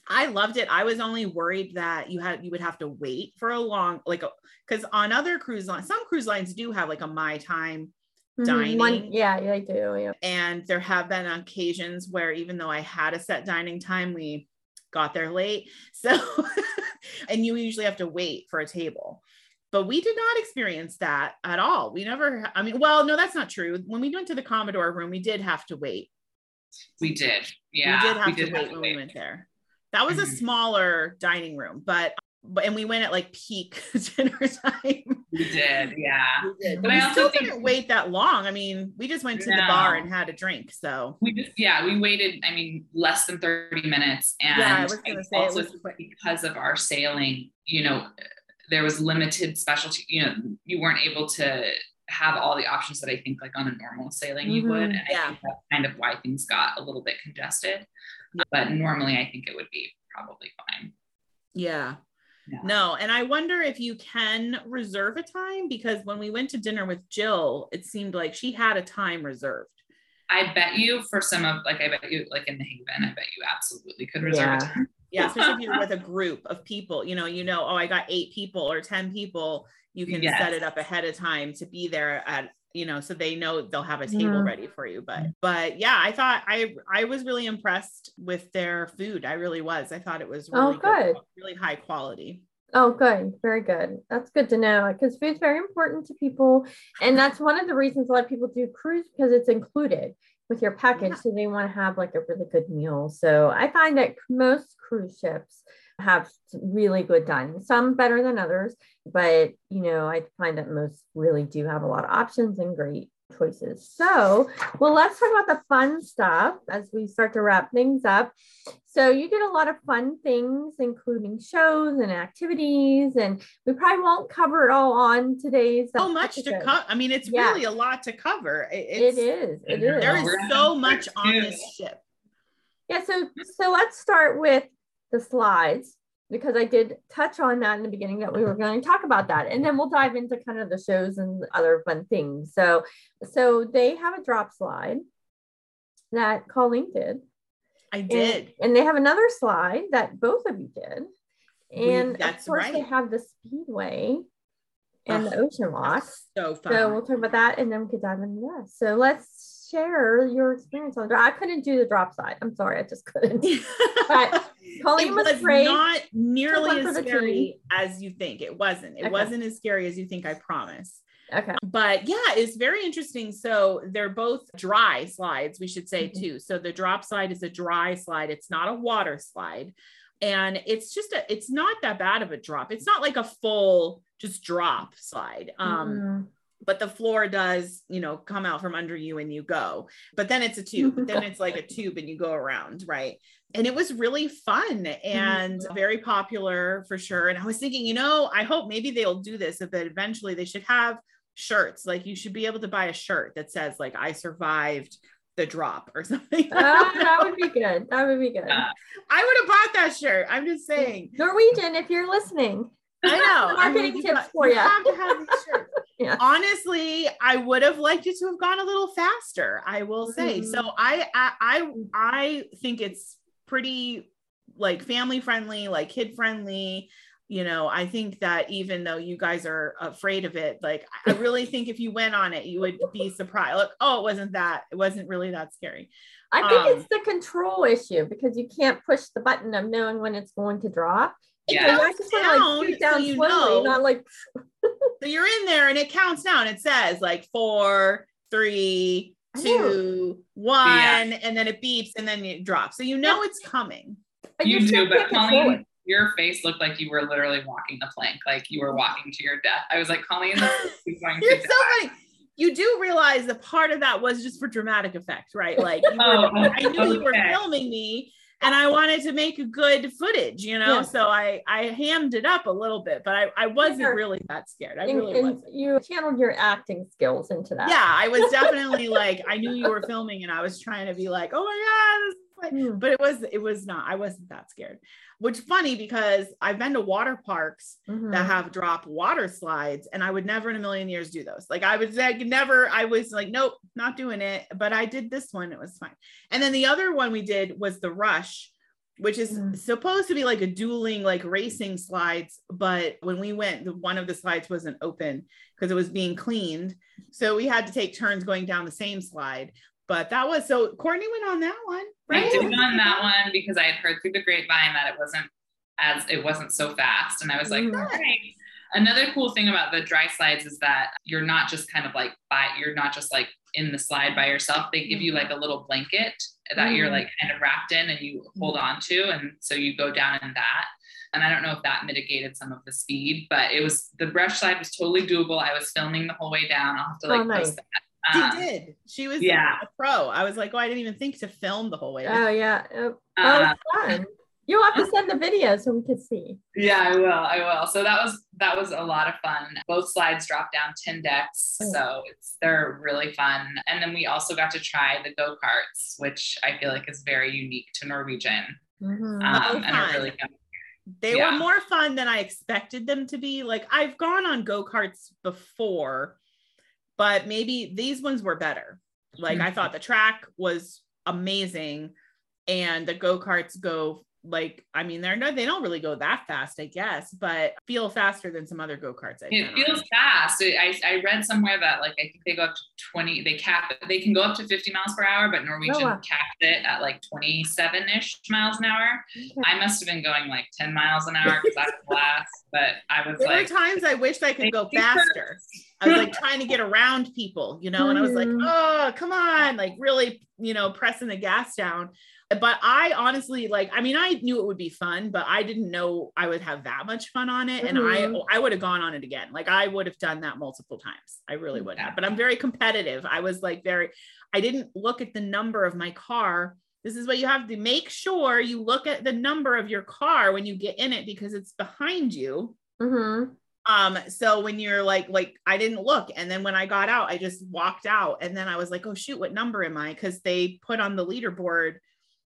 I loved it. I was only worried that you had you would have to wait for a long like because on other cruise lines, some cruise lines do have like a my time mm-hmm. dining. One, yeah, I do. Yeah. And there have been occasions where even though I had a set dining time, we got there late. So and you usually have to wait for a table. but we did not experience that at all. We never, I mean, well, no, that's not true. When we went to the Commodore room, we did have to wait. We did. Yeah. We did have we to did wait have to when wait. we went there. That was mm-hmm. a smaller dining room, but but and we went at like peak dinner time. We did, yeah. We did. But, but I still didn't wait that long. I mean, we just went to no. the bar and had a drink. So we just yeah, we waited, I mean, less than 30 minutes. And yeah, I was gonna say also because of our sailing, you know, there was limited specialty, you know, you weren't able to have all the options that I think like on a normal sailing you mm-hmm. would. And yeah. I think that's kind of why things got a little bit congested. Yeah. But normally I think it would be probably fine. Yeah. Yeah. No, and I wonder if you can reserve a time because when we went to dinner with Jill, it seemed like she had a time reserved. I bet you for some of like I bet you like in the Haven, I bet you absolutely could reserve yeah. a time. yeah, especially if you're with a group of people, you know, you know, oh, I got eight people or 10 people, you can yes. set it up ahead of time to be there at you know so they know they'll have a table mm-hmm. ready for you but but yeah i thought i i was really impressed with their food i really was i thought it was oh, really oh, good, good really high quality Oh, good. Very good. That's good to know because food's very important to people. And that's one of the reasons a lot of people do cruise because it's included with your package. Yeah. So they want to have like a really good meal. So I find that most cruise ships have really good dining, some better than others. But, you know, I find that most really do have a lot of options and great choices. So, well, let's talk about the fun stuff as we start to wrap things up. So, you did a lot of fun things, including shows and activities, and we probably won't cover it all on today's. So much episode. to cover. I mean, it's yeah. really a lot to cover. It's, it is. It is. There is so much on this ship. Yeah. So, so let's start with the slides because I did touch on that in the beginning that we were going to talk about that. And then we'll dive into kind of the shows and other fun things. So, so they have a drop slide that Colleen did. I did. And, and they have another slide that both of you did. And That's of course right. they have the speedway and oh, the ocean walk. So fun. So we'll talk about that and then we could dive into that. So let's share your experience on I couldn't do the drop side. I'm sorry, I just couldn't. But Colleen was, was great. Not nearly as scary as you think. It wasn't. It okay. wasn't as scary as you think. I promise. Okay. But yeah, it's very interesting. So they're both dry slides, we should say mm-hmm. too. So the drop slide is a dry slide. It's not a water slide. And it's just a, it's not that bad of a drop. It's not like a full just drop slide. Um, mm-hmm but the floor does, you know, come out from under you and you go. But then it's a tube. then it's like a tube and you go around, right? And it was really fun and mm-hmm. very popular for sure. And I was thinking, you know, I hope maybe they'll do this, but eventually they should have shirts. Like you should be able to buy a shirt that says like I survived the drop or something. Uh, that would be good. That would be good. Uh, I would have bought that shirt. I'm just saying. Norwegian, if you're listening. I know. Marketing I mean, tips for you. You have to have these shirts. yeah. Honestly, I would have liked it to have gone a little faster. I will say. Mm-hmm. So I, I I I think it's pretty like family friendly, like kid friendly. You know, I think that even though you guys are afraid of it, like I really think if you went on it, you would be surprised. Look, oh, it wasn't that. It wasn't really that scary. I think um, it's the control issue because you can't push the button of knowing when it's going to drop. Yeah, I just want to like down so you slowly, know. not like. so you're in there and it counts down. It says like four, three, two, one, yeah. and then it beeps and then it drops. So you know yeah. it's coming. you do, but Colleen, your face looked like you were literally walking the plank, like you were walking to your death. I was like, Colleen, is going You're so funny. You do realize that part of that was just for dramatic effect, right? Like you were, oh, I knew okay. you were filming me and I wanted to make a good footage, you know. Yeah. So I I hammed it up a little bit, but I I wasn't yeah. really that scared. I really and wasn't. You channeled your acting skills into that. Yeah, I was definitely like I knew you were filming, and I was trying to be like, oh my god, mm. but it was it was not. I wasn't that scared. Which funny because I've been to water parks mm-hmm. that have drop water slides, and I would never in a million years do those. Like I would like never. I was like, nope, not doing it. But I did this one; it was fine. And then the other one we did was the Rush, which is mm. supposed to be like a dueling, like racing slides. But when we went, the, one of the slides wasn't open because it was being cleaned. So we had to take turns going down the same slide. But that was so Courtney went on that one, right? I did on that one because I had heard through the grapevine that it wasn't as it wasn't so fast. And I was like, mm. all right. Another cool thing about the dry slides is that you're not just kind of like by you're not just like in the slide by yourself. They give you like a little blanket that mm. you're like kind of wrapped in and you hold on to. And so you go down in that. And I don't know if that mitigated some of the speed, but it was the Rush slide was totally doable. I was filming the whole way down. I'll have to like oh, nice. post that. Um, she did. She was yeah. a pro. I was like, oh, I didn't even think to film the whole way. Oh yeah. Oh, uh, fun. You'll have to send the video so we can see. Yeah, I will. I will. So that was that was a lot of fun. Both slides drop down 10 decks. Oh. So it's they're really fun. And then we also got to try the go-karts, which I feel like is very unique to Norwegian. Mm-hmm. Um, and really fun. They yeah. were more fun than I expected them to be. Like I've gone on go-karts before, but maybe these ones were better. Like mm-hmm. I thought the track was amazing and the go-karts go like I mean they're no they don't really go that fast I guess but feel faster than some other go-karts I it feels on. fast I, I read somewhere that like I think they go up to 20 they cap they can go up to 50 miles per hour but Norwegian oh, wow. capped it at like 27ish miles an hour okay. I must have been going like 10 miles an hour because I was last but I was there like were times I wished I could go faster I was like trying to get around people you know and I was like mm-hmm. oh come on like really you know pressing the gas down but I honestly like I mean I knew it would be fun but I didn't know I would have that much fun on it mm-hmm. and I mm-hmm. I would have gone on it again like I would have done that multiple times I really would have but I'm very competitive I was like very I didn't look at the number of my car this is what you have to make sure you look at the number of your car when you get in it because it's behind you mm-hmm. Um so when you're like like I didn't look and then when I got out I just walked out and then I was like oh shoot what number am I because they put on the leaderboard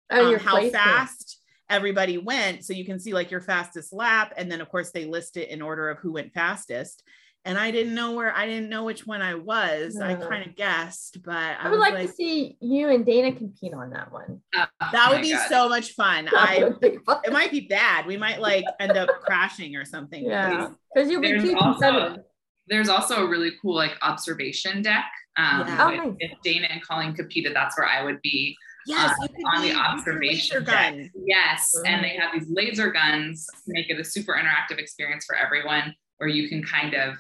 oh, um, how fast everybody went. So you can see like your fastest lap. And then of course they list it in order of who went fastest. And I didn't know where I didn't know which one I was. No. I kind of guessed, but I, I would like, like, to see you and Dana compete on that one. Oh, that would be God. so much fun. I fun. it might be bad. We might like end up crashing or something. Yeah, because you'll be keeping seven. There's also a really cool like observation deck. Um, yeah. oh, nice. If Dana and Colleen competed, that's where I would be Yes, uh, on the observation gun. Yes, mm. and they have these laser guns to make it a super interactive experience for everyone, where you can kind of,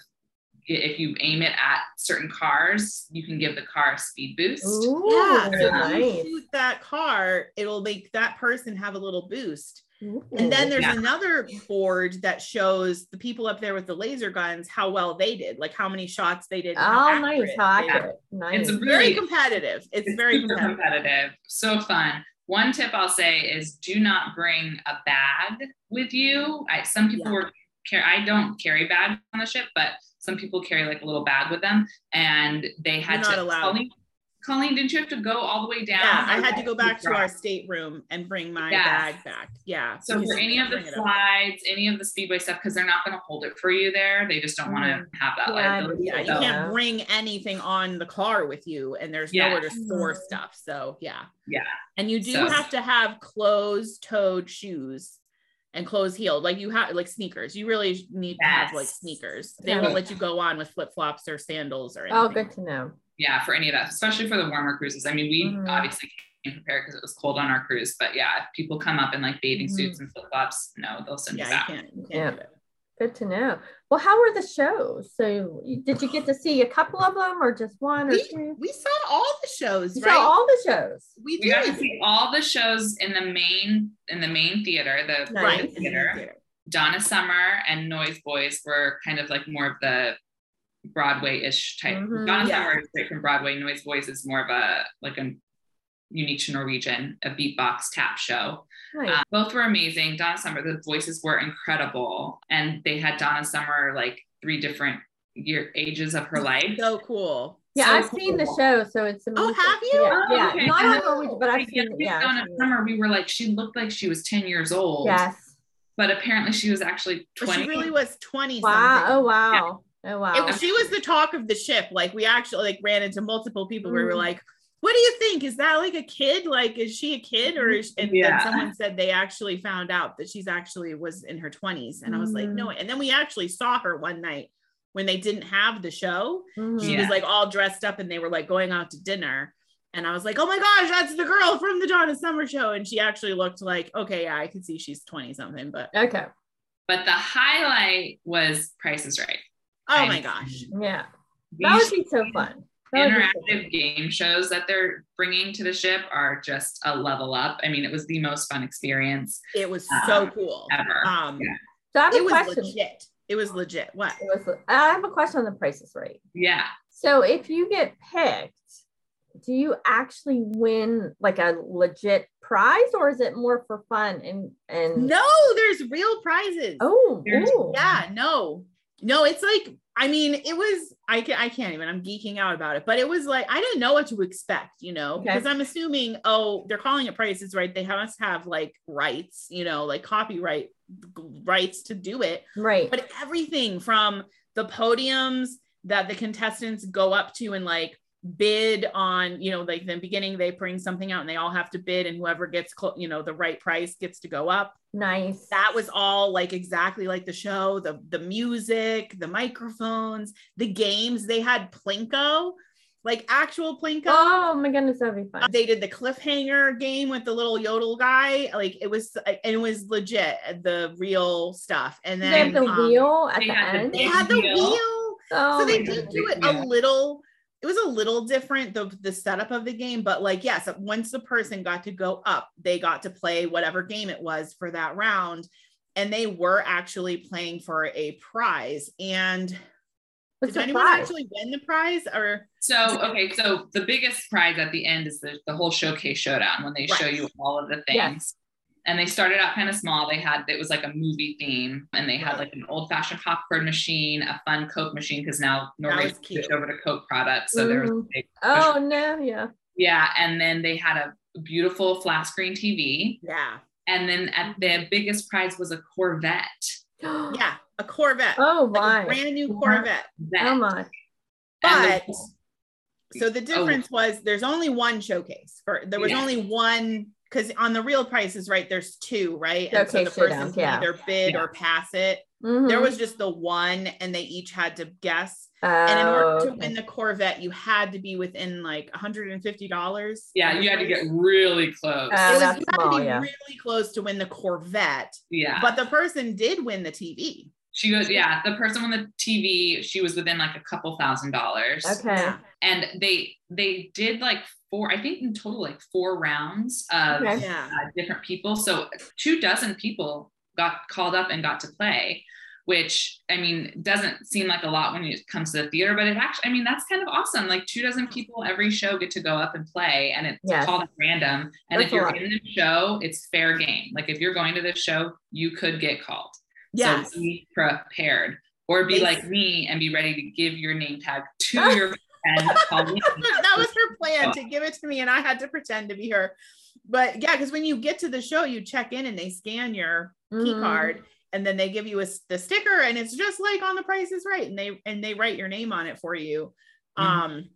if you aim it at certain cars, you can give the car a speed boost. Ooh, yeah, so nice. shoot that car, it'll make that person have a little boost. And then there's yeah. another board that shows the people up there with the laser guns how well they did, like how many shots they did. Oh, nice, yeah. nice. It's very competitive. It's, it's very competitive. competitive. So fun. One tip I'll say is do not bring a bag with you. I, some people yeah. were carry. I don't carry bags on the ship, but some people carry like a little bag with them, and they had You're to. Not allowed. Colleen, didn't you have to go all the way down? Yeah, I had to go back to our stateroom and bring my yes. bag back. Yeah. So for any of the slides, any of the speedway stuff, because they're not going to hold it for you there. They just don't want to mm. have that yeah, liability. Yeah, you can't bring anything on the car with you, and there's yeah. nowhere to store mm. stuff. So yeah. Yeah. And you do so. have to have closed-toed shoes and closed heeled. Like you have like sneakers. You really need yes. to have like sneakers. They yeah. won't let you go on with flip flops or sandals or oh, anything. Oh, good to know yeah, for any of that, especially for the warmer cruises. I mean, we mm-hmm. obviously came prepared because it was cold on our cruise, but yeah, if people come up in like bathing mm-hmm. suits and flip flops, no, they'll send yeah, you back. You can't, you can't yeah. Good to know. Well, how were the shows? So, did you get to see a couple of them, or just one or we, two? We saw all the shows. You right? Saw all the shows. We, we got to see all the shows in the main in the main theater, the nice. theater. theater. Donna Summer and Noise Boys were kind of like more of the Broadway-ish type. Mm-hmm, Donna yeah. Summer is straight from Broadway. Noise Boys is more of a like a unique to Norwegian, a beatbox tap show. Nice. Um, both were amazing. Donna Summer, the voices were incredible, and they had Donna Summer like three different year ages of her life. So cool. Yeah, so I've cool. seen the show, so it's amazing. Oh, have you? Yeah, oh, yeah. Okay. not on Norwegian, but I've seen. Yeah, Donna Summer, we were like, she looked like she was ten years old. Yes. But apparently, she was actually twenty. But she really was twenty. Wow! Oh wow! Oh wow. It, she was the talk of the ship. Like we actually like ran into multiple people mm. where we were mm. like, what do you think? Is that like a kid? Like, is she a kid? Or is and yeah. then someone said they actually found out that she's actually was in her 20s. And I was like, no. Mm. And then we actually saw her one night when they didn't have the show. Mm-hmm. She yeah. was like all dressed up and they were like going out to dinner. And I was like, oh my gosh, that's the girl from the Donna Summer show. And she actually looked like, okay, yeah, I can see she's 20 something, but okay. But the highlight was Price is Right. Oh my gosh. Yeah. That would be so fun. Interactive game shows that they're bringing to the ship are just a level up. I mean, it was the most fun experience. It was so um, cool. Ever. Um, yeah. So I have a it question. was legit. It was legit. What? It was. I have a question on the Price is Right. Yeah. So if you get picked, do you actually win like a legit prize or is it more for fun and and no there's real prizes oh yeah no no it's like i mean it was i can i can't even i'm geeking out about it but it was like i didn't know what to expect you know okay. because i'm assuming oh they're calling it Price is Right they must have like rights you know like copyright rights to do it right but everything from the podiums that the contestants go up to and like bid on you know like the beginning they bring something out and they all have to bid and whoever gets cl- you know the right price gets to go up. Nice. That was all like exactly like the show the the music the microphones the games. They had plinko like actual plinko. Oh my goodness that'd be fun. They did the cliffhanger game with the little yodel guy. Like it was and it was legit the real stuff. And then they had the um, wheel at the end? they had the wheel. Oh, so they did do it yeah. a little it was a little different the the setup of the game but like yes once the person got to go up they got to play whatever game it was for that round and they were actually playing for a prize and What's did anyone prize? actually win the prize or so okay so the biggest prize at the end is the, the whole showcase showdown when they right. show you all of the things yes and they started out kind of small. They had it was like a movie theme, and they had like an old fashioned popcorn machine, a fun Coke machine because now Norway switched over to Coke products, so mm. there was mm-hmm. oh no, yeah, yeah, and then they had a beautiful flat screen TV, yeah, and then at the biggest prize was a Corvette. yeah, a Corvette. Oh my, like brand new Corvette. Oh my, but. so the oh. difference oh. was there's only one showcase for there was yeah. only one because on the real prices, right, there's two, right? And okay, so the person can yeah. either bid yeah. or pass it. Mm-hmm. There was just the one, and they each had to guess. Oh, and in order to win the Corvette, you had to be within like $150. Yeah, you had to get really close. Uh, it was, you had small, to be yeah. really close to win the Corvette. Yeah. But the person did win the TV. She goes, yeah, the person on the TV, she was within like a couple thousand dollars. Okay. And they they did like four, I think in total, like four rounds of okay. uh, different people. So two dozen people got called up and got to play, which I mean, doesn't seem like a lot when it comes to the theater, but it actually, I mean, that's kind of awesome. Like two dozen people every show get to go up and play, and it's yes. called random. And that's if you're in the show, it's fair game. Like if you're going to this show, you could get called. Yes. So be prepared. Or be like me and be ready to give your name tag to your that was her plan to give it to me, and I had to pretend to be her. But yeah, because when you get to the show, you check in and they scan your mm-hmm. key card, and then they give you a, the sticker, and it's just like on the Price is Right, and they and they write your name on it for you. Mm-hmm. Um,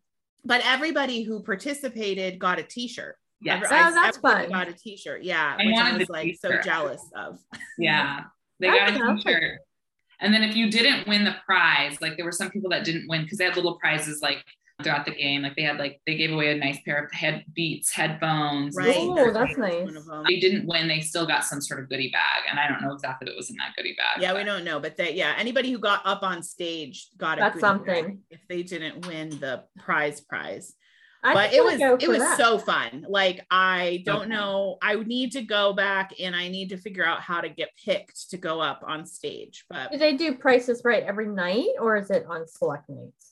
but everybody who participated got a T-shirt. Yes, Every, oh, that's fun. Got a T-shirt, yeah, I which I was like t-shirt. so jealous of. Yeah, they got a T-shirt. And then if you didn't win the prize, like there were some people that didn't win because they had little prizes like throughout the game. Like they had like they gave away a nice pair of head beats, headphones. Right. Oh, that's nice. They didn't win. They still got some sort of goodie bag, and I don't know exactly what was in that goodie bag. Yeah, but. we don't know, but that yeah, anybody who got up on stage got a that's something. if they didn't win the prize prize. I but it was it was that. so fun. Like I don't know. I need to go back and I need to figure out how to get picked to go up on stage. But do they do Price is Right every night or is it on select nights?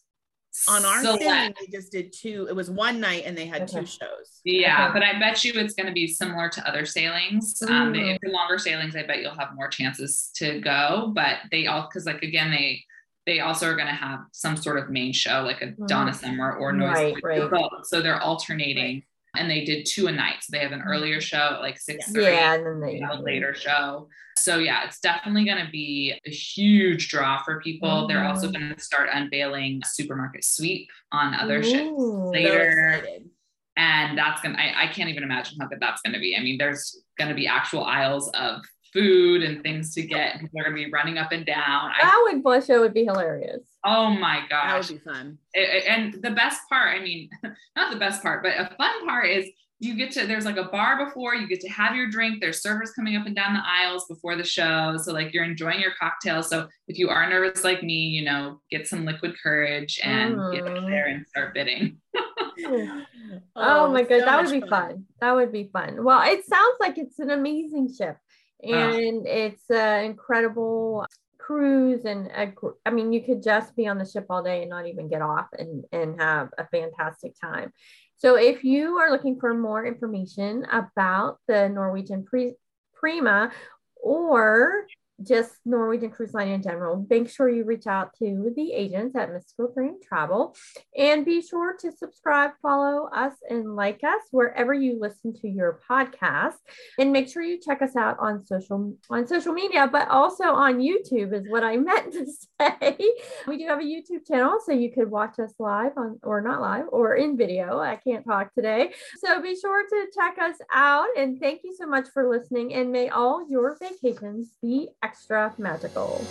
On our Select. sailing, they just did two. It was one night and they had okay. two shows. Yeah, okay. but I bet you it's going to be similar to other sailings. Mm. Um, if you're longer sailings, I bet you'll have more chances to go. But they all, because like again, they they also are going to have some sort of main show, like a mm. Donna Summer or Noise. Right, right. So they're alternating. And they did two a night. So they have an earlier show at like six. Yeah, and then they have a later show. So yeah, it's definitely going to be a huge draw for people. Mm-hmm. They're also mm-hmm. going to start unveiling supermarket sweep on other Ooh, ships later. And that's gonna I, I can't even imagine how good that's gonna be. I mean, there's gonna be actual aisles of food and things to get. People are gonna be running up and down. That I, would blush It would be hilarious. Oh my gosh. That would be fun. It, and the best part, I mean, not the best part, but a fun part is you get to there's like a bar before you get to have your drink there's servers coming up and down the aisles before the show so like you're enjoying your cocktail so if you are nervous like me you know get some liquid courage and mm. get there and start bidding oh, oh, my god so that would be fun. fun. that would be fun well it sounds like it's an amazing ship and oh. it's an incredible cruise and a, I mean you could just be on the ship all day and not even get off and and have a fantastic time so if you are looking for more information about the Norwegian Pre- Prima or just Norwegian Cruise Line in general, make sure you reach out to the agents at Mystical Dream Travel and be sure to subscribe, follow us, and like us wherever you listen to your podcast. And make sure you check us out on social on social media, but also on YouTube is what I meant to say. We do have a YouTube channel, so you could watch us live on or not live or in video. I can't talk today. So be sure to check us out and thank you so much for listening and may all your vacations be extra magical.